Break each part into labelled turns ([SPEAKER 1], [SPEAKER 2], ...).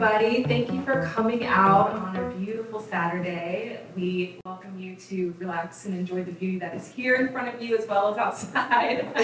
[SPEAKER 1] everybody. Thank you for coming out on a beautiful Saturday. We welcome you to relax and enjoy the beauty that is here in front of you as well as outside.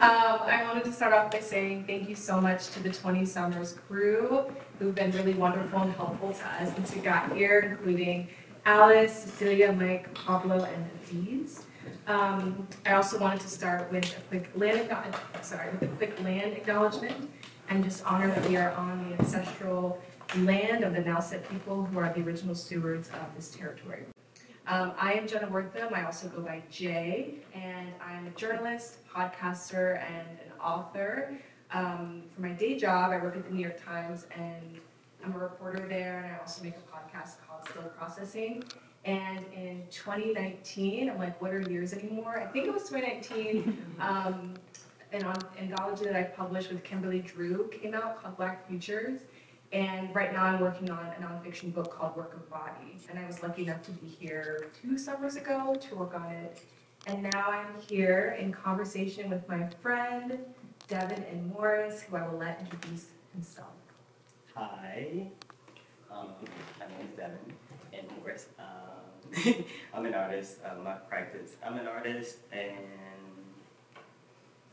[SPEAKER 1] um, I wanted to start off by saying thank you so much to the 20 Summers crew who've been really wonderful and helpful to us since we got here, including Alice, Cecilia, Mike, Pablo, and Aziz. Um, I also wanted to start with a quick land, sorry, with a quick land acknowledgement and just honor that we are on the ancestral land of the Nauset people who are the original stewards of this territory. Um, I am Jenna Wortham. I also go by Jay, and I'm a journalist, podcaster, and an author. Um, for my day job, I work at the New York Times, and I'm a reporter there, and I also make a podcast called Still Processing. And in 2019, I'm like, what are years anymore? I think it was 2019. Um, an anthology that I published with Kimberly Drew came out called Black Futures. And right now I'm working on a nonfiction book called Work of Body. And I was lucky enough to be here two summers ago to work on it. And now I'm here in conversation with my friend, Devin N. Morris, who I will let introduce himself.
[SPEAKER 2] Hi, um, my name is Devin N. Morris. Um, I'm an artist. I'm not practice. I'm an artist and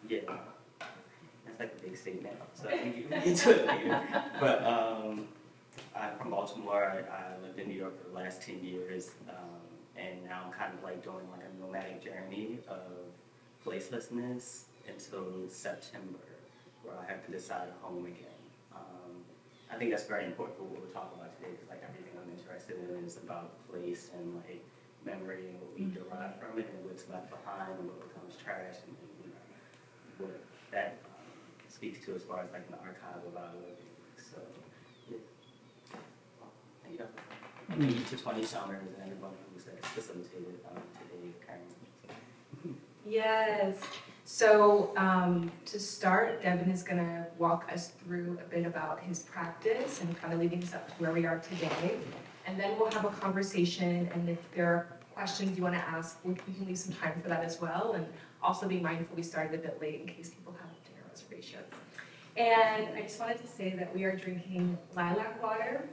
[SPEAKER 2] yeah, that's like a big statement. So I think you can get into it later. But um, I'm from Baltimore. I, I, lived in New York for the last 10 years. Um, and now I'm kind of like doing like a nomadic journey of placelessness until September, where I have to decide a home again. Um, I think that's very important for what we'll talk about today, because like everything I'm interested in is about place and like memory and what we mm-hmm. derive from it and what's left behind and what becomes trash and what that speaks to as far as like an archive of our living. So, yeah. Yeah. Thank you to 20 Summers and everyone who's facilitated um, today, Karen.
[SPEAKER 1] Yes. So um, to start, Devin is going to walk us through a bit about his practice and kind of leading us up to where we are today. And then we'll have a conversation, and if there are questions you want to ask, we can leave some time for that as well. And also be mindful we started a bit late in case people have dinner reservations. And I just wanted to say that we are drinking lilac water,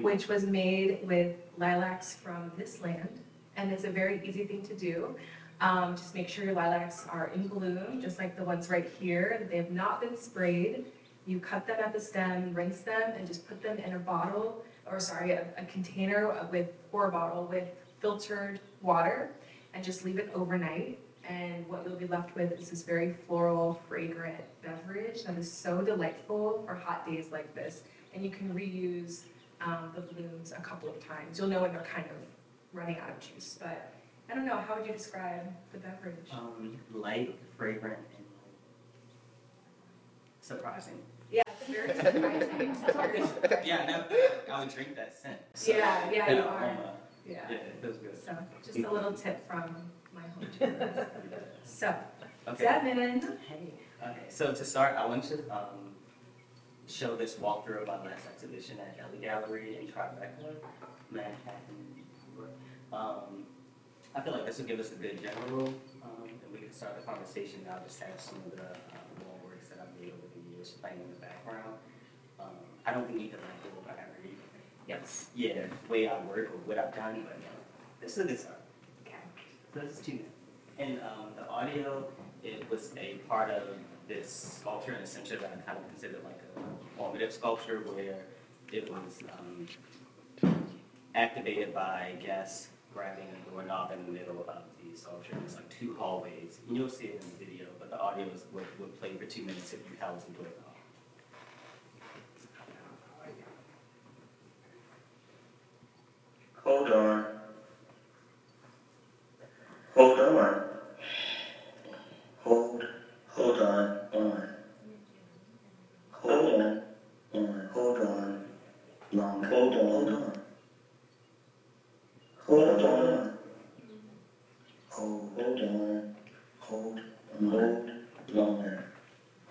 [SPEAKER 1] which was made with lilacs from this land. And it's a very easy thing to do. Um, just make sure your lilacs are in bloom, just like the ones right here, that they have not been sprayed. You cut them at the stem, rinse them, and just put them in a bottle, or sorry, a, a container with, or a bottle with filtered water, and just leave it overnight and what you'll be left with is this very floral, fragrant beverage that is so delightful for hot days like this. And you can reuse um, the blooms a couple of times. You'll know when they're kind of running out of juice. But I don't know, how would you describe the beverage?
[SPEAKER 2] Um, light, fragrant, and surprising.
[SPEAKER 1] Yeah, it's very surprising.
[SPEAKER 2] yeah, I would drink that scent.
[SPEAKER 1] So, yeah, yeah, you are.
[SPEAKER 2] Yeah. yeah, it feels good.
[SPEAKER 1] So, just a little tip from so,
[SPEAKER 2] okay.
[SPEAKER 1] Devin.
[SPEAKER 2] Hey. Okay, so to start, I want to um, show this walkthrough of my last exhibition at Deli Gallery in Tribeca, Manhattan. Um, I feel like this will give us a good general, um, and we can start the conversation. I'll just have some of the um, more works that I've made over the years playing in the background. Um, I don't think you can like it by every, yes, yeah, way I work or what I've done, but uh, this is a good start. Is And um, the audio, it was a part of this sculpture in a center that I kind of considered like a formative sculpture where it was um, activated by guests grabbing a doorknob in the middle of the sculpture. It's like two hallways. And you'll see it in the video, but the audio would, would play for two minutes if you held the doorknob.
[SPEAKER 3] Hold on. Hold on. Hold, hold on, on. Hold on, on, hold on. Long, hold on, hold on. Hold on. Hold, hold on. Hold, hold, longer.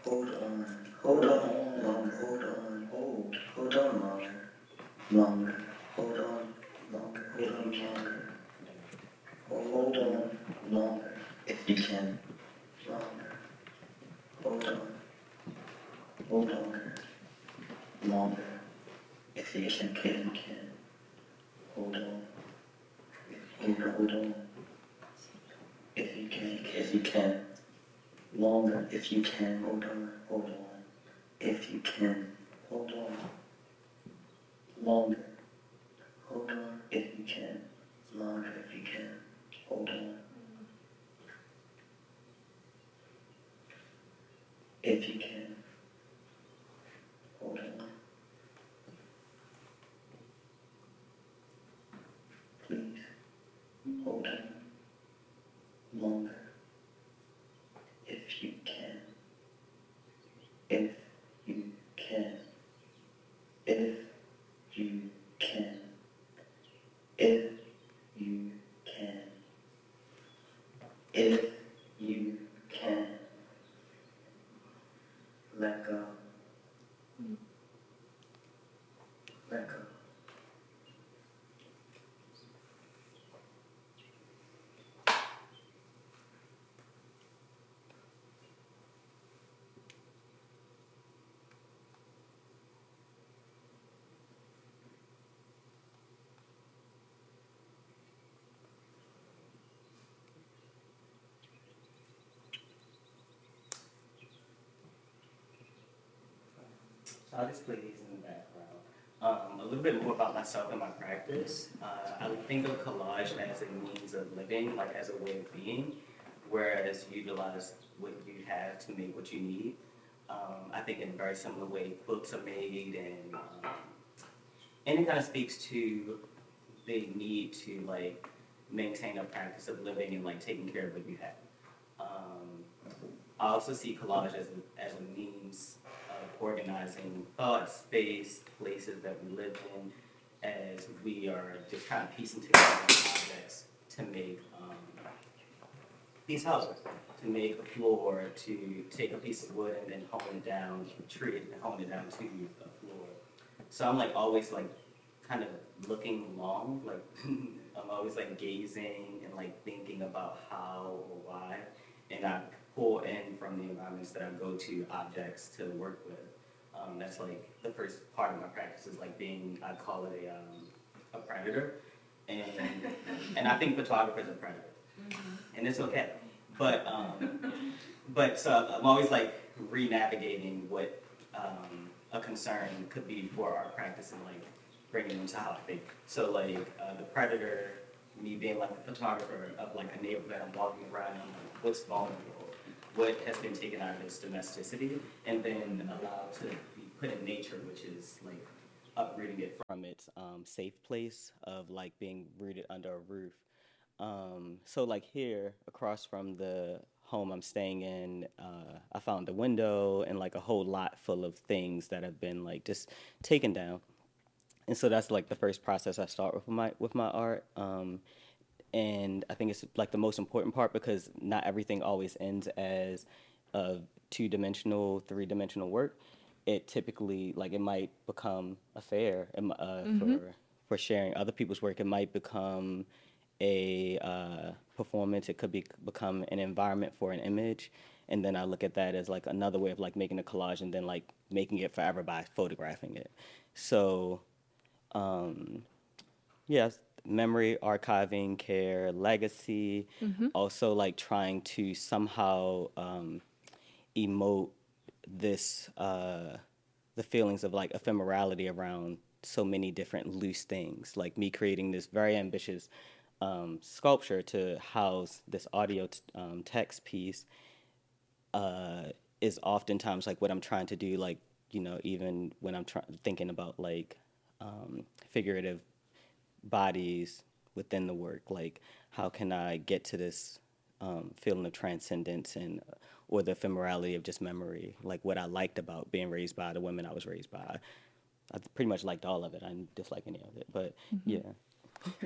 [SPEAKER 3] Hold on, hold on, longer, hold on, hold, hold on longer. Longer, hold on, longer, hold on longer. Hold on longer if you can. Longer. Hold on. Hold longer. longer. If you can, if you can, hold on. Hold on, hold on. If you can, if you can, longer. If you can, hold on, hold on. If you can, hold on. Longer. Hold on, if you can. Longer, if you can. Hold on. If you can. Hold on. Please. Hold on. Longer. If you can. If you can. If you can. If you can. If you can. Let go. Let go.
[SPEAKER 2] I'll display these in the background. Um, a little bit more about myself and my practice. Uh, I would think of collage as a means of living, like as a way of being, whereas you utilize what you have to make what you need. Um, I think in a very similar way, books are made, and um, and it kind of speaks to the need to like maintain a practice of living and like taking care of what you have. Um, I also see collage as a, as a means organizing thought, space, places that we live in, as we are just kind of piecing together objects to make um, these houses, to make a floor, to take a piece of wood and then hone it down, treat it and hone it down to a floor. So I'm like always like kind of looking long, like I'm always like gazing and like thinking about how or why, and I pull in from the environments that I go to objects to work with. Um, that's like the first part of my practice is like being I call it a um, a predator, and and I think photographers are predators, and it's okay. But um, but so I'm always like re-navigating what um, a concern could be for our practice and like bringing them to how I think. So like uh, the predator, me being like a photographer of like a neighborhood I'm walking around, what's vulnerable? What has been taken out of its domesticity, and then allowed to be put in nature, which is like uprooting it from its um, safe place of like being rooted under a roof. Um, so like here, across from the home I'm staying in, uh, I found a window and like a whole lot full of things that have been like just taken down. And so that's like the first process I start with my with my art. Um, and I think it's like the most important part because not everything always ends as a two dimensional, three dimensional work. It typically like it might become a fair um, uh, for for sharing other people's work. It might become a uh, performance. It could be become an environment for an image, and then I look at that as like another way of like making a collage and then like making it forever by photographing it. So, um, yes, memory, archiving, care, legacy. Also, like trying to somehow um, emote this uh, the feelings of like ephemerality around so many different loose things. Like me creating this very ambitious um, sculpture to house this audio t- um, text piece uh, is oftentimes like what I'm trying to do. Like you know, even when I'm trying thinking about like um, figurative bodies within the work, like how can I get to this um, feeling of transcendence and or the ephemerality of just memory, like what I liked about being raised by the women I was raised by. I pretty much liked all of it. I didn't dislike any of it, but yeah.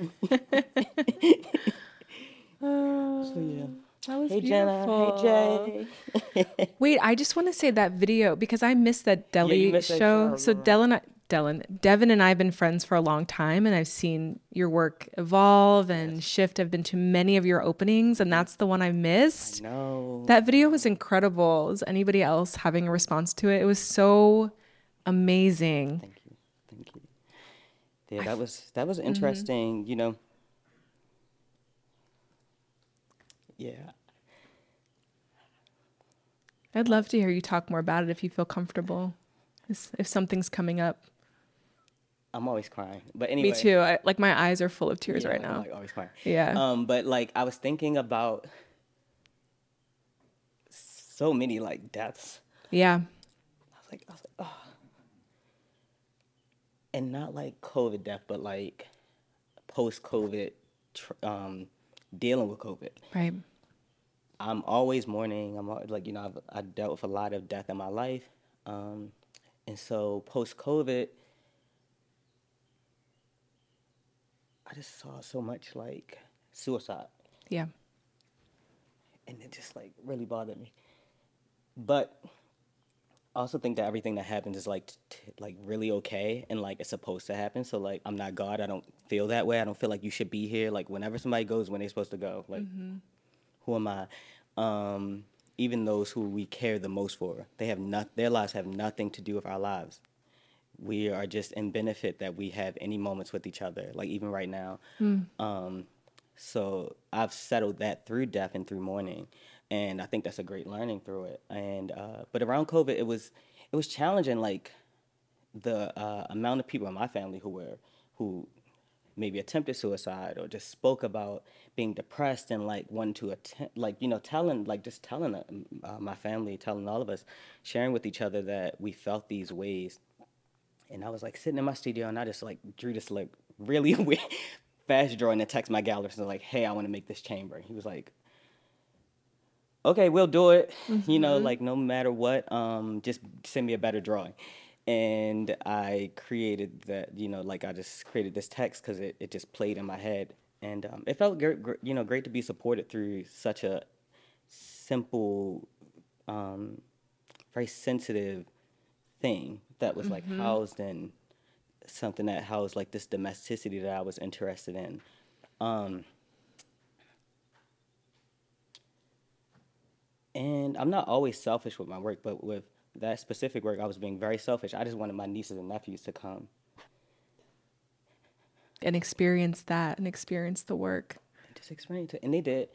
[SPEAKER 2] so yeah.
[SPEAKER 1] That was
[SPEAKER 2] Hey
[SPEAKER 1] beautiful.
[SPEAKER 2] Jenna. Hey Jay.
[SPEAKER 1] Wait, I just want to say that video because I missed that Deli
[SPEAKER 2] you missed that
[SPEAKER 1] show.
[SPEAKER 2] show,
[SPEAKER 1] So
[SPEAKER 2] yeah.
[SPEAKER 1] Dylan, Dylan, Devin, and I have been friends for a long time, and I've seen your work evolve and shift. I've been to many of your openings, and that's the one I missed.
[SPEAKER 2] No.
[SPEAKER 1] That video was incredible. Is anybody else having a response to it? It was so amazing.
[SPEAKER 2] Thank you. Thank you. Yeah, that was that was mm-hmm. interesting, you know. Yeah.
[SPEAKER 1] I'd love to hear you talk more about it if you feel comfortable. If something's coming up.
[SPEAKER 2] I'm always crying. But anyway.
[SPEAKER 1] Me too. I, like my eyes are full of tears
[SPEAKER 2] yeah,
[SPEAKER 1] right
[SPEAKER 2] I'm
[SPEAKER 1] now.
[SPEAKER 2] like always crying.
[SPEAKER 1] yeah.
[SPEAKER 2] Um, but like I was thinking about so many like deaths.
[SPEAKER 1] yeah.
[SPEAKER 2] I was like, I was like, oh. And not like COVID death, but like post COVID, tr- um, dealing with COVID.
[SPEAKER 1] Right.
[SPEAKER 2] I'm always mourning. I'm al- like, you know, I've I dealt with a lot of death in my life. Um, and so post COVID, I just saw so much like suicide.
[SPEAKER 1] Yeah.
[SPEAKER 2] and it just like really bothered me. But I also think that everything that happens is like t- like really okay and like it's supposed to happen. So like I'm not God. I don't feel that way. I don't feel like you should be here. Like whenever somebody goes when they're supposed to go. Like who am I? Um, even those who we care the most for, they have not. Their lives have nothing to do with our lives. We are just in benefit that we have any moments with each other. Like even right now. Um, so I've settled that through death and through mourning, and I think that's a great learning through it. And uh, but around COVID, it was it was challenging. Like the uh, amount of people in my family who were who maybe attempted suicide or just spoke about being depressed and like wanting to attempt like you know telling like just telling uh, uh, my family telling all of us sharing with each other that we felt these ways and I was like sitting in my studio and I just like drew this like really weird fast drawing and text my gallerist and like, hey, I want to make this chamber. He was like, okay, we'll do it. You know, like no matter what, um, just send me a better drawing. And I created that, you know, like I just created this text because it, it just played in my head. And um, it felt, gr- gr- you know, great to be supported through such a simple, um, very sensitive thing that was like housed in something that housed like this domesticity that I was interested in. Um, and I'm not always selfish with my work, but with that specific work, I was being very selfish. I just wanted my nieces and nephews to come
[SPEAKER 1] And experience that and experience the work.
[SPEAKER 2] just experience it, and they did.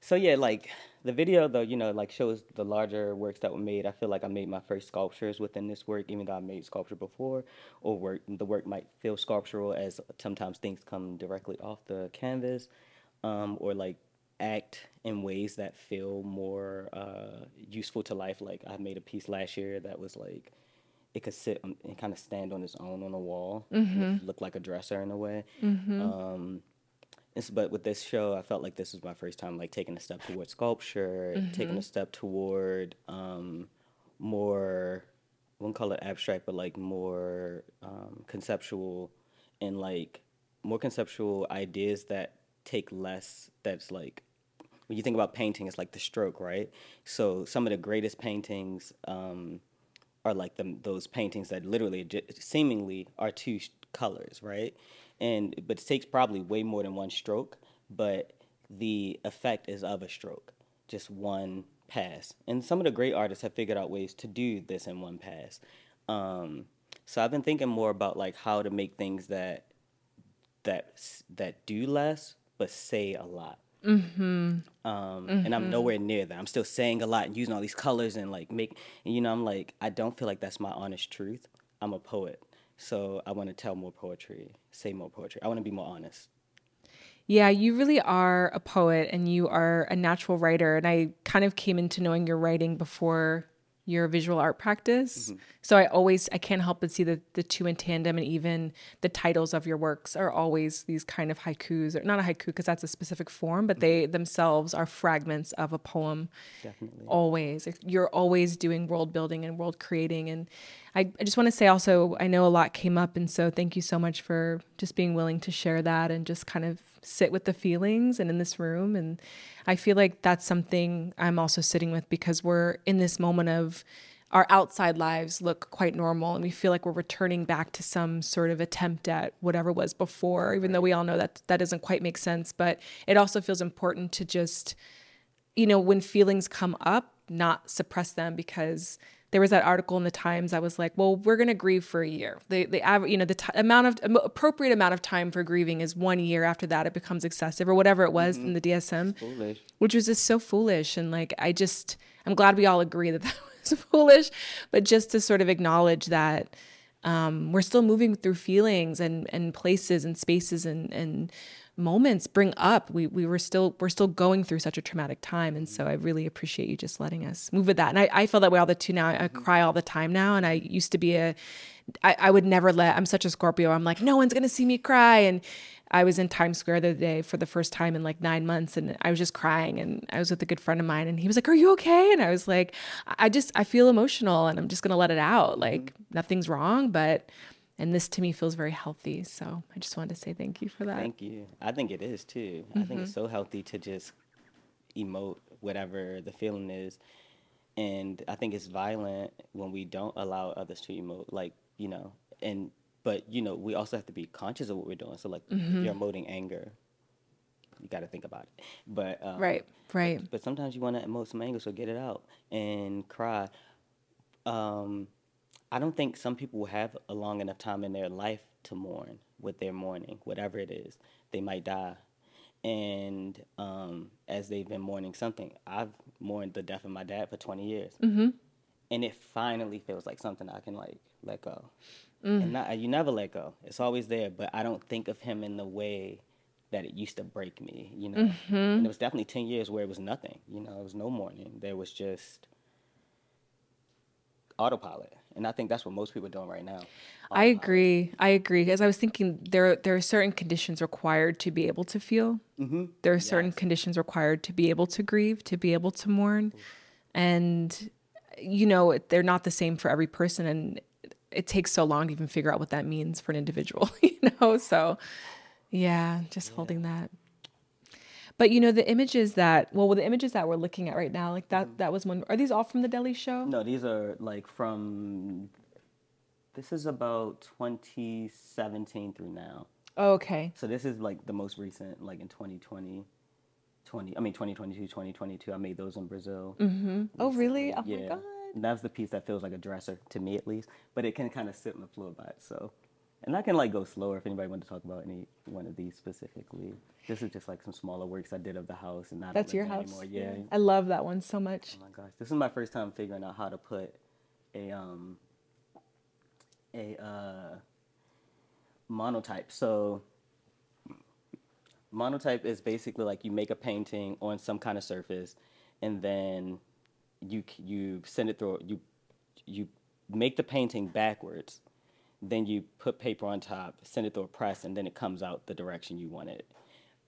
[SPEAKER 2] So yeah, like the video though, you know, like shows the larger works that were made. I feel like I made my first sculptures within this work, even though I made sculpture before, or work the work might feel sculptural as sometimes things come directly off the canvas, um, or like act in ways that feel more uh, useful to life. Like I made a piece last year that was like it could sit and kind of stand on its own on a wall, and look like a dresser in a way. Um, but with this show, I felt like this was my first time like taking a step toward sculpture, taking a step toward um, more, I wouldn't call it abstract, but like more um, conceptual and like more conceptual ideas that take less. That's like when you think about painting, it's like the stroke, right? So some of the greatest paintings um, are like them those paintings that literally seemingly are two colors, right? And but it takes probably way more than one stroke, but the effect is of a stroke, just one pass. And some of the great artists have figured out ways to do this in one pass. Um, so I've been thinking more about like how to make things that that that do less but say a lot. Um, And I'm nowhere near that. I'm still saying a lot and using all these colors and like make. And, you know, I'm like I don't feel like that's my honest truth. I'm a poet, so I want to tell more poetry, say more poetry. I want to be more honest.
[SPEAKER 1] Yeah, you really are a poet and you are a natural writer. And I kind of came into knowing your writing before your visual art practice. Mm-hmm. So I always I can't help but see the the two in tandem and even the titles of your works are always these kind of haikus or not a haiku because that's a specific form, but they mm-hmm. themselves are fragments of a poem.
[SPEAKER 2] Definitely.
[SPEAKER 1] Always. You're always doing world building and world creating and I, I just want to say also I know a lot came up and so thank you so much for just being willing to share that and just kind of sit with the feelings and in this room and I feel like that's something I'm also sitting with because we're in this moment of our outside lives look quite normal and we feel like we're returning back to some sort of attempt at whatever was before even though we all know that that doesn't quite make sense but it also feels important to just you know when feelings come up not suppress them because there was that article in the Times that was like, well, we're going to grieve for a year. The the average, you know, the t- amount of am- appropriate amount of time for grieving is one year. After that, it becomes excessive or whatever it was in the DSM,
[SPEAKER 2] Foolish.
[SPEAKER 1] which was just so foolish. And like, I just, I'm glad we all agree that that was foolish, but just to sort of acknowledge that um, we're still moving through feelings and and places and spaces and and moments bring up we we were still we're still going through such a traumatic time. And so i really appreciate you just letting us move with that. And i, I feel that way all the too now I, I cry all the time now. And i used to be a I, I would never let i'm such a scorpio. I'm like no one's gonna see me cry. And i was in times square the other day for the first time in like nine months and i was just crying. And i was with a good friend of mine and he was like are you okay? And i was like i just i feel emotional and i'm just gonna let it out. Like mm-hmm. nothing's wrong but and this to me feels very healthy so i just wanted to say thank you for that
[SPEAKER 2] Thank you. I think it is too. I think it's so healthy to just emote whatever the feeling is. And I think it's violent when we don't allow others to emote, like, you know, and, but, you know, we also have to be conscious of what we're doing. So, like, if you're emoting anger, you got to think about it. But, um,
[SPEAKER 1] right right
[SPEAKER 2] but sometimes you want to emote some anger, so get it out and cry. Um, I don't think some people have a long enough time in their life to mourn what they're mourning, whatever it is. They might die. And um, as they've been mourning something, I've mourned the death of my dad for 20 years. Mm-hmm. And it finally feels like something I can like let go. And not, you never let go. It's always there, but I don't think of him in the way that it used to break me, you know. And it was definitely 10 years where it was nothing, you know, it was no mourning. There was just autopilot. And I think that's what most people are doing right now.
[SPEAKER 1] I agree. I agree. Because I was thinking there there are certain conditions required to be able to feel. Mm-hmm. There are certain conditions required to be able to grieve, to be able to mourn, and you know they're not the same for every person, and it takes so long to even figure out what that means for an individual. You know, so yeah, just holding that. But you know the images that well, the images that we're looking at right now, like that mm-hmm. that was one. Are these all from the Deli show?
[SPEAKER 2] No, these are like from. This is about 2017 through now.
[SPEAKER 1] Oh, okay.
[SPEAKER 2] So this is like the most recent, like in 2020, 20. I mean 2022, 2022. I made those in Brazil. Mm-hmm.
[SPEAKER 1] Oh, really? Oh my
[SPEAKER 2] yeah,
[SPEAKER 1] god.
[SPEAKER 2] and that's the piece that feels like a dresser to me at least. But it can kind of sit on the floor by itself. And I can like go slower if anybody wanted to talk about any one of these specifically. This is just like some smaller works I did of the house and not
[SPEAKER 1] That's your house.
[SPEAKER 2] anymore. Yeah.
[SPEAKER 1] I love that one so much.
[SPEAKER 2] Oh my gosh, this is my first time figuring out how to put a um a uh monotype. So monotype is basically like you make a painting on some kind of surface, and then you you send it through you you make the painting backwards, then you put paper on top, send it through a press, and then it comes out the direction you want it.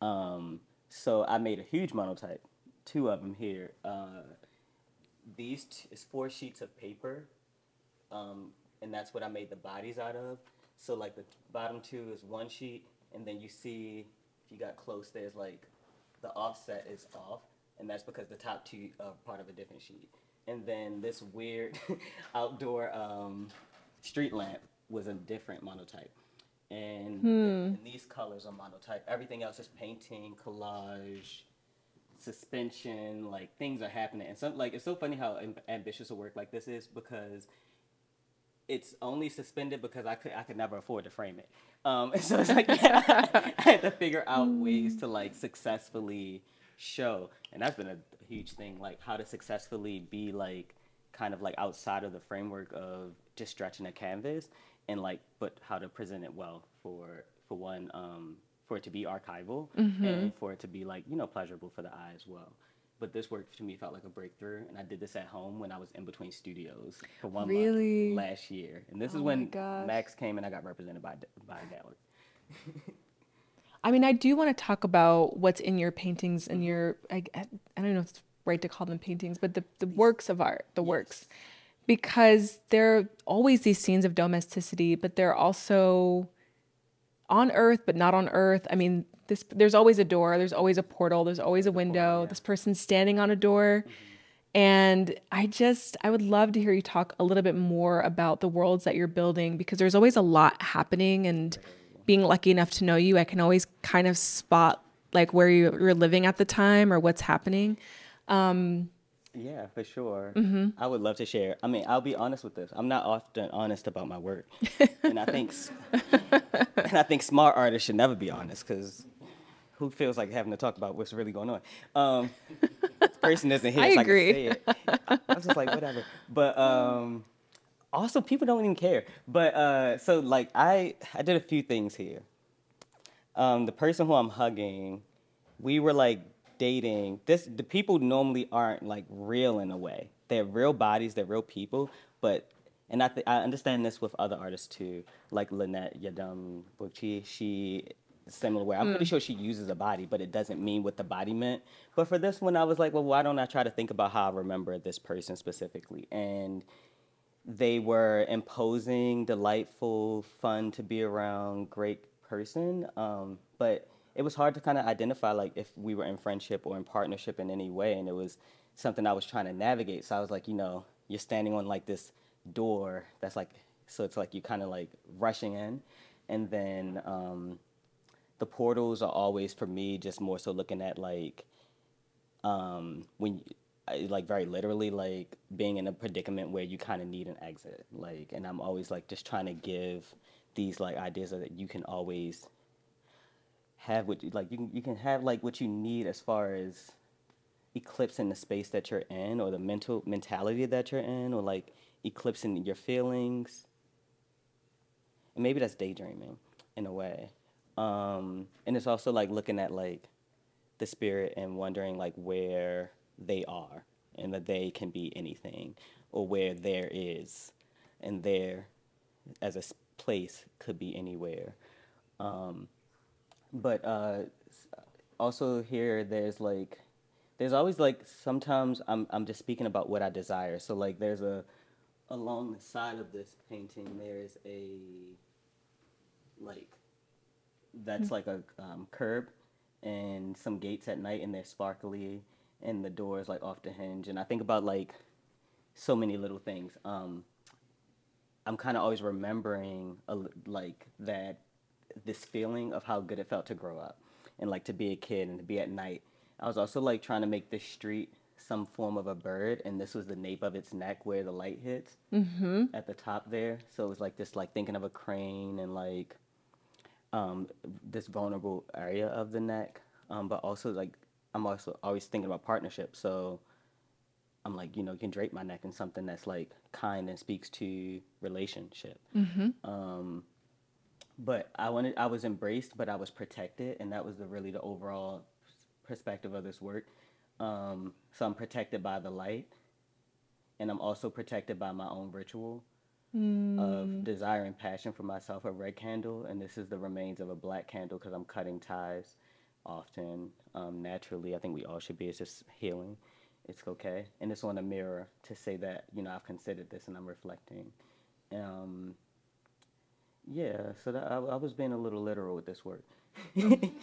[SPEAKER 2] Um, so I made a huge monotype, two of them here. Uh, these t- is four sheets of paper, um, and that's what I made the bodies out of. So like the bottom two is one sheet, and then you see if you got close, there's like the offset is off, and that's because the top two are part of a different sheet. And then this weird outdoor um, street lamp was a different monotype. And, and these colors are monotype. Everything else is painting, collage, suspension. Like things are happening, and some like it's so funny how am- ambitious a work like this is because it's only suspended because I could I could never afford to frame it. Um, so it's like yeah, I had to figure out ways to like successfully show, and that's been a huge thing. Like how to successfully be like kind of like outside of the framework of just stretching a canvas, and like but how to present it well for for one um, for it to be archival and for it to be like you know pleasurable for the eye as well. But this work to me felt like a breakthrough, and I did this at home when I was in between studios for one
[SPEAKER 1] Really?
[SPEAKER 2] month last year. And this is
[SPEAKER 1] Oh my
[SPEAKER 2] when
[SPEAKER 1] gosh.
[SPEAKER 2] Max came and I got represented by by a gallery.
[SPEAKER 1] I mean, I do want to talk about what's in your paintings and your I, I I don't know if it's right to call them paintings, but the the works of art, the works, because there are always these scenes of domesticity, but they're also on Earth, but not on Earth. I mean, this there's always a door, there's always a portal, there's always a window. This person's standing on a door. And I just, I would love to hear you talk a little bit more about the worlds that you're building because there's always a lot happening. And being lucky enough to know you, I can always kind of spot like where you- you're living at the time or what's happening. Um,
[SPEAKER 2] Yeah, for sure.
[SPEAKER 1] Mm-hmm.
[SPEAKER 2] I would love to share. I mean, I'll be honest with this. I'm not often honest about my work, and I think, and I think smart artists should never be honest because who feels like having to talk about what's really going on? Um, this person isn't here.
[SPEAKER 1] I
[SPEAKER 2] so
[SPEAKER 1] agree.
[SPEAKER 2] I can say it. I, I'm just like whatever. But um, also, people don't even care. But uh, so like I, I did a few things here. Um, the person who I'm hugging, we were like dating. This the people normally aren't like real in a way. They're real bodies. They're real people. But and I th- I understand this with other artists too, like Lynette Yadam Bukchi, She similar way. I'm pretty sure she uses a body, but it doesn't mean what the body meant. But for this one, I was like, well, why don't I try to think about how I remember this person specifically? And they were imposing, delightful, fun to be around, great person. Um, but it was hard to kind of identify like if we were in friendship or in partnership in any way, and it was something I was trying to navigate. So I was like, you know, you're standing on like this door that's like, so it's like you kind of like rushing in, and then um, the portals are always for me just more so looking at like um, when like very literally like being in a predicament where you kind of need an exit like and i'm always like just trying to give these like ideas that you can always have what you like you can you can have like what you need as far as eclipsing the space that you're in or the mental mentality that you're in or like eclipsing your feelings. And maybe that's daydreaming in a way. Um and it's also like looking at like the spirit and wondering like where they are and that they can be anything or where there is and there as a place could be anywhere. Um, but uh, also here there's like there's always like sometimes I'm, I'm just speaking about what i desire. So like there's a along the side of this painting there's a like that's like a um, curb and some gates at night and they're sparkly and the doors like off the hinge. And i think about like so many little things. Um, i'm kind of always remembering a, like that this feeling of how good it felt to grow up and like to be a kid and to be at night i was also like trying to make this street some form of a bird and this was the nape of its neck where the light hits
[SPEAKER 1] Mm-hmm.
[SPEAKER 2] at the top there so it was like this like thinking of a crane and like um, this vulnerable area of the neck, um, but also like I'm also always thinking about partnership. So I'm like, you know, you can drape my neck in something that's like kind and speaks to relationship.
[SPEAKER 1] Mm-hmm.
[SPEAKER 2] Um, but I wanted, I was embraced, but I was protected, and that was the really the overall perspective of this work. Um, so I'm protected by the light, and I'm also protected by my own ritual of desire and passion for myself a red candle and this is the remains of a black candle because i'm cutting ties often. Um, naturally i think we all should be it's just healing. It's okay. And it's on a mirror to say that you know i've considered this and i'm reflecting. Um, yeah so that, I, I was being a little literal with this work and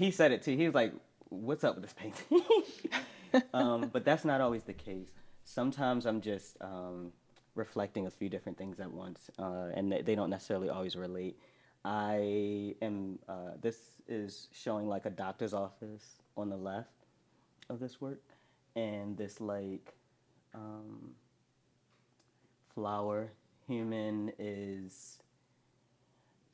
[SPEAKER 2] he said it too he was like what's up with this painting um, but that's not always the case. Sometimes I'm just um, reflecting a few different things at once, uh, and they, they don't necessarily always relate. I am. Uh, this is showing like a doctor's office on the left of this work, and this like um, flower human is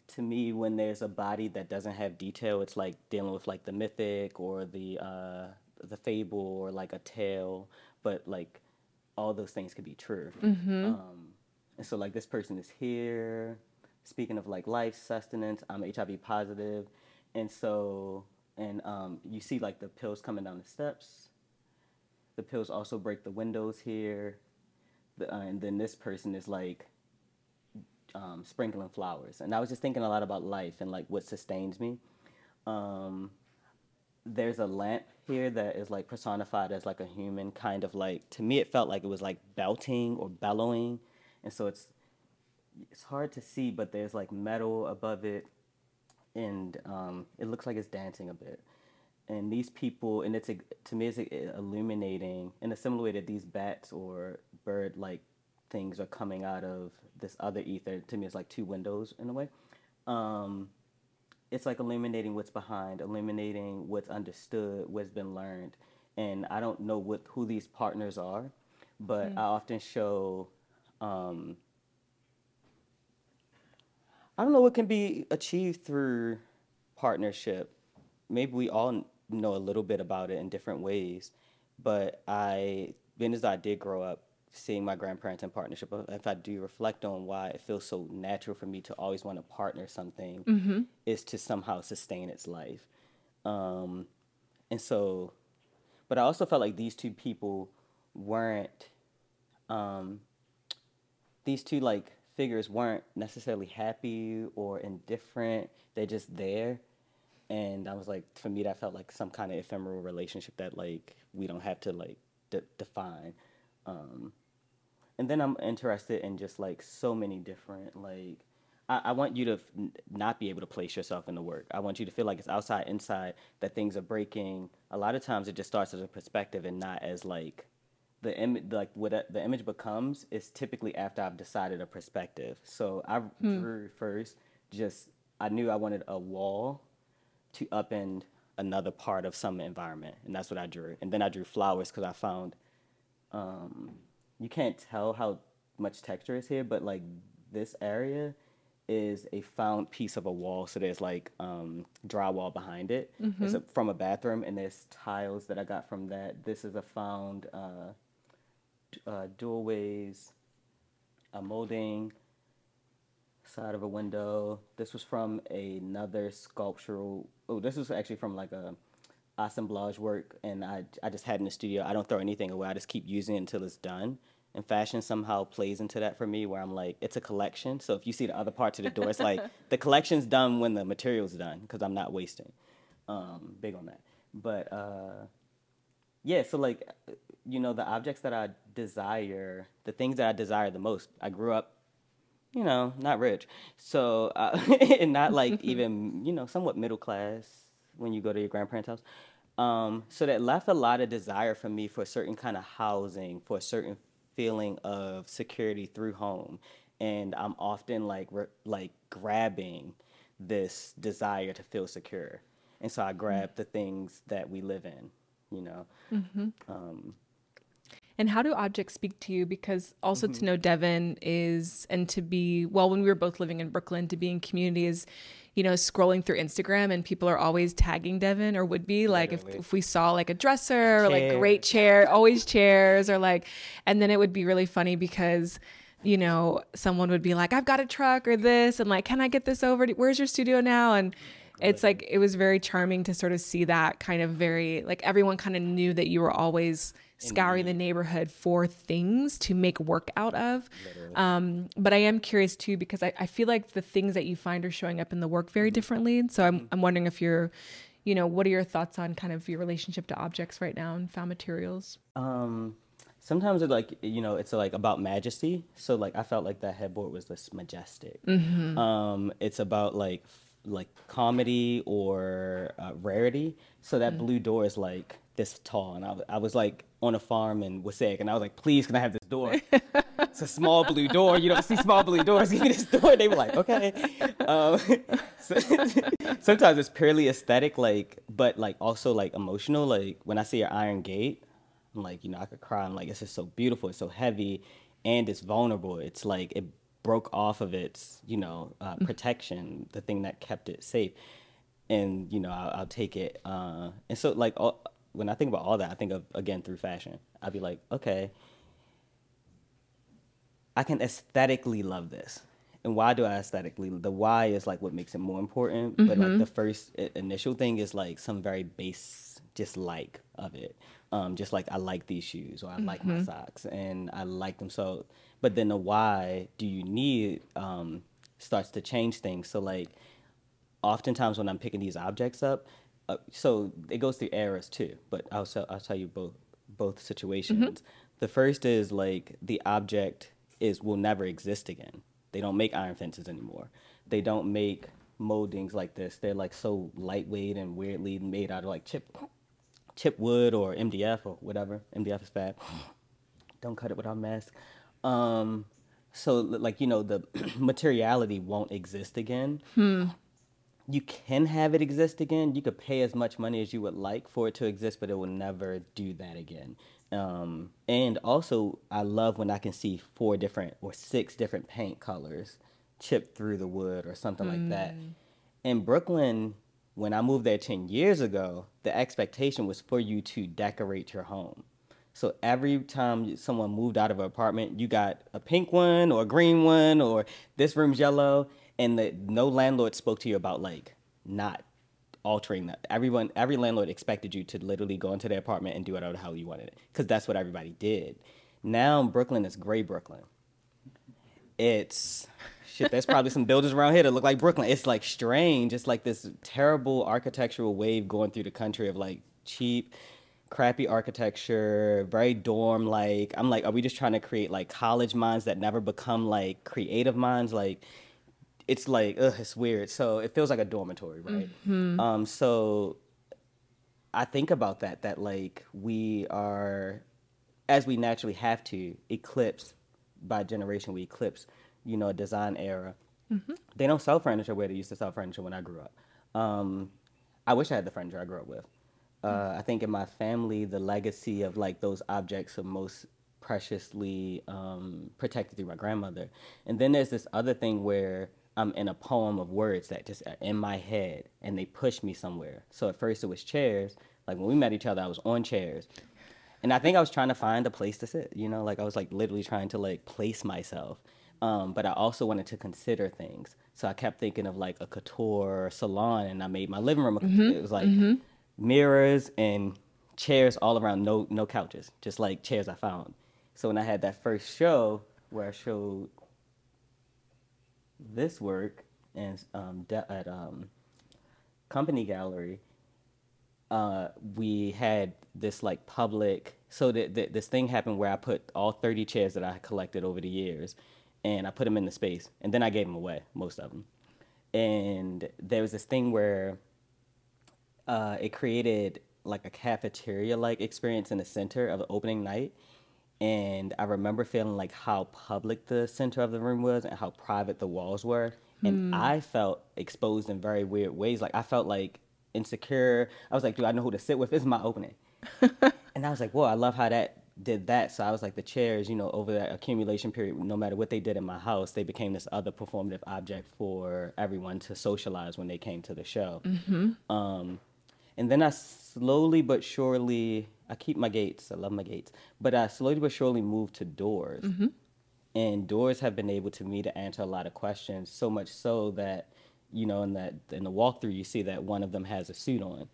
[SPEAKER 2] to me when there's a body that doesn't have detail it's like dealing with like the mythic or the uh the fable or like a tale. But like all those things could be true. Um and so like this person is here. Speaking of like life sustenance i'm hiv positive. And so and um you see like the pills coming down the steps. The pills also break the windows here. The, uh, and then this person is like um, sprinkling flowers. And I was just thinking a lot about life and like what sustains me. Um, there's a lamp here that is like personified as like a human, kind of like to me it felt like it was like belting or bellowing, and so it's it's hard to see, but there's like metal above it, and um, it looks like it's dancing a bit. And these people, and it's a, to me, it's illuminating in a similar way that these bats or bird-like things are coming out of this other ether. To me, it's like two windows in a way. Um, it's like illuminating what's behind, illuminating what's understood, what's been learned, and I don't know what who these partners are, but I often show. Um, I don't know what can be achieved through partnership. Maybe we all know a little bit about it in different ways, but I, being as I did grow up seeing my grandparents in partnership, uh, if I do reflect on why it feels so natural for me to always want to partner something, is to somehow sustain its life. Um, and so, but I also felt like these two people weren't, um, these two like figures weren't necessarily happy or indifferent. They're just there. And I was like, for me, that felt like some kind of ephemeral relationship that like we don't have to like de- define. Um, and then I'm interested in just like so many different like I, I want you to f- not be able to place yourself in the work. I want you to feel like it's outside, inside, that things are breaking. A lot of times it just starts as a perspective and not as like the image, like what a- the image becomes is typically after I've decided a perspective. So I drew first, just I knew I wanted a wall to upend another part of some environment, and that's what I drew. And then I drew flowers because I found um, you can't tell how much texture is here, but like this area is a found piece of a wall. So there's like um, drywall behind it. It's a, from a bathroom, and there's tiles that I got from that. This is a found uh, d- uh, doorways, a molding side of a window. This was from another sculptural. Oh, this was actually from like a assemblage work, and I I just had in the studio. I don't throw anything away. I just keep using it until it's done. And fashion somehow plays into that for me, where I'm like, it's a collection. So if you see the other parts of the door, it's like the collection's done when the material's done, because I'm not wasting. Um, big on that. But uh, yeah, so like, you know, the objects that I desire, the things that I desire the most. I grew up you know, not rich. So, uh, and not like even, you know, somewhat middle class when you go to your grandparents' house. Um, so that left a lot of desire for me for a certain kind of housing, for a certain feeling of security through home. And I'm often like, re- like grabbing this desire to feel secure. And so I grab the things that we live in, you know. Um,
[SPEAKER 1] And how do objects speak to you? Because also to know Devin is, and to be, well, when we were both living in Brooklyn, to be in community is, you know, scrolling through Instagram and people are always tagging Devin or would be like if, if we saw like a dresser or like great chair, always chairs or like, and then it would be really funny because, you know, someone would be like, I've got a truck or this, and like, can I get this over? to- Where's your studio now? And it's like, it was very charming to sort of see that kind of very, like, everyone kind of knew that you were always scouring the neighborhood for things to make work out of. Um, but I am curious too because I, I feel like the things that you find are showing up in the work very differently. And so I'm I'm wondering if you're, you know, what are your thoughts on kind of your relationship to objects right now and found materials?
[SPEAKER 2] Um, sometimes it like you know it's like about majesty. So like I felt like that headboard was this majestic. Um, it's about like like comedy or uh, rarity. So that blue door is like this tall, and I was like on a farm in Waseg, and I was like, please, can I have this door? it's a small blue door. You don't see small blue doors. Give me this door. They were like, okay. Um, so, sometimes it's purely aesthetic, like, but like also like emotional. Like when I see your iron gate, I'm like, you know, I could cry. I'm like, it's just so beautiful. It's so heavy, and it's vulnerable. It's like it broke off of its, you know, uh, protection, the thing that kept it safe. And you know, I'll, I'll take it. Uh, and so, like, all, when I think about all that, I think of again through fashion. I'd be like, okay, I can aesthetically love this. And why do I aesthetically? The why is like what makes it more important. But like the first initial thing is like some very base dislike of it. Um, just like I like these shoes or I like my socks and I like them so. But then the why do you need um, starts to change things. So like oftentimes when I'm picking these objects up, uh, so it goes through eras too. But I'll tell, I'll tell you both both situations. The first is like the object is will never exist again. They don't make iron fences anymore. They don't make moldings like this. They're like so lightweight and weirdly made out of like chip chip wood or MDF or whatever. MDF is fab. Don't cut it without a mask. Um, so like you know the materiality won't exist again you can have it exist again. You could pay as much money as you would like for it to exist, but it will never do that again. Um, and also, I love when I can see four different or six different paint colors chipped through the wood or something like that. In Brooklyn, when I moved there 10 years ago, the expectation was for you to decorate your home. So every time someone moved out of an apartment, you got a pink one or a green one or this room's yellow, and the, no landlord spoke to you about like not altering that. Everyone, every landlord expected you to literally go into their apartment and do whatever the hell you wanted, it. because that's what everybody did. Now Brooklyn is gray Brooklyn. It's shit. There's probably some buildings around here that look like Brooklyn. It's like strange. It's like this terrible architectural wave going through the country of like cheap crappy architecture, very dorm like. I'm like, are we just trying to create like college minds that never become like creative minds? Like, it's like, ugh, it's weird. So it feels like a dormitory, right? Um, so I think about that, that like we are, as we naturally have to, eclipse by generation, we eclipse, you know, a design era. They don't sell furniture where they used to sell furniture when I grew up. Um, I wish I had the furniture I grew up with. Uh, I think in my family, the legacy of like those objects are most preciously um, protected through my grandmother. And then there's this other thing where I'm in a poem of words that just are in my head and they push me somewhere. So at first it was chairs. Like when we met each other, I was on chairs. And I think I was trying to find a place to sit, you know, like I was like literally trying to like place myself. Um, but I also wanted to consider things. So I kept thinking of like a couture salon and I made my living room. a couture. Mm-hmm. It was like mm-hmm. mirrors and chairs all around, no no couches, just like chairs I found. So when I had that first show where I showed this work and um, de- at um, Company Gallery, uh, we had this like public. So that that this thing happened where I put all thirty chairs that I collected over the years, and I put them in the space, and then I gave them away, most of them. And there was this thing where uh, it created like a cafeteria like experience in the center of the opening night. And I remember feeling like how public the center of the room was and how private the walls were. And I felt exposed in very weird ways. Like I felt like insecure. I was like, do I know who to sit with? This is my opening. and I was like, whoa, I love how that did that. So I was like, the chairs, you know, over that accumulation period, no matter what they did in my house, they became this other performative object for everyone to socialize when they came to the show. Um, and then I slowly but surely, I keep my gates. I love my gates, but I slowly but surely moved to doors. And doors have been able to me to answer a lot of questions. So much so that, you know, in that in the walkthrough, you see that one of them has a suit on,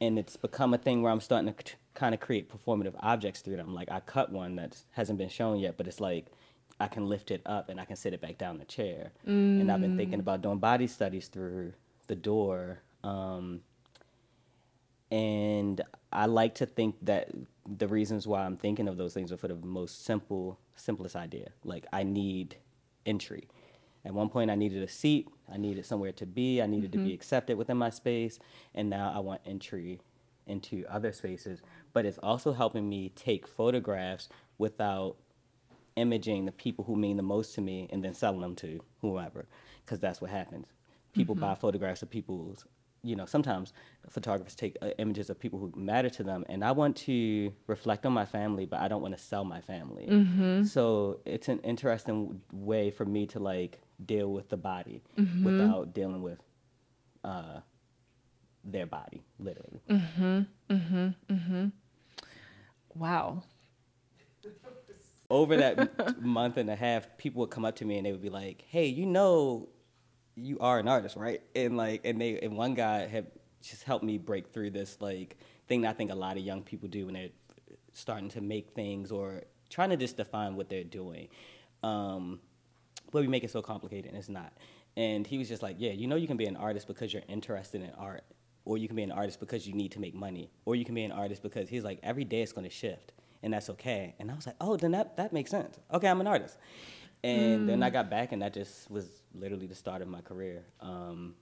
[SPEAKER 2] and it's become a thing where I'm starting to kind of create performative objects through them. Like I cut one that hasn't been shown yet, but it's like I can lift it up and I can sit it back down the chair. And I've been thinking about doing body studies through the door. Um, and I like to think that the reasons why I'm thinking of those things are for the most simple, simplest idea. Like I need entry. At one point, I needed a seat. I needed somewhere to be. I needed to be mm-hmm. accepted within my space. And now I want entry into other spaces. But it's also helping me take photographs without imaging the people who mean the most to me and then selling them to whoever. Because that's what happens. People mm-hmm. buy photographs of people's you know, sometimes photographers take uh, images of people who matter to them, and I want to reflect on my family, but I don't want to sell my family. Mm-hmm. So it's an interesting way for me to like deal with the body mm-hmm. without dealing with uh, their body, literally. Mm-hmm.
[SPEAKER 1] Wow.
[SPEAKER 2] Over that month and a half, people would come up to me and they would be like, "Hey, you know, you are an artist, right?" And like, and they and one guy had just helped me break through this like thing that I think a lot of young people do when they're starting to make things or trying to just define what they're doing. Um, but we make it so complicated, and it's not. And he was just like, "Yeah, you know, you can be an artist because you're interested in art, or you can be an artist because you need to make money, or you can be an artist because he's like every day it's going to shift, and that's okay." And I was like, "Oh, then that that makes sense. Okay, I'm an artist." And then I got back, and that just was literally the start of my career. Um,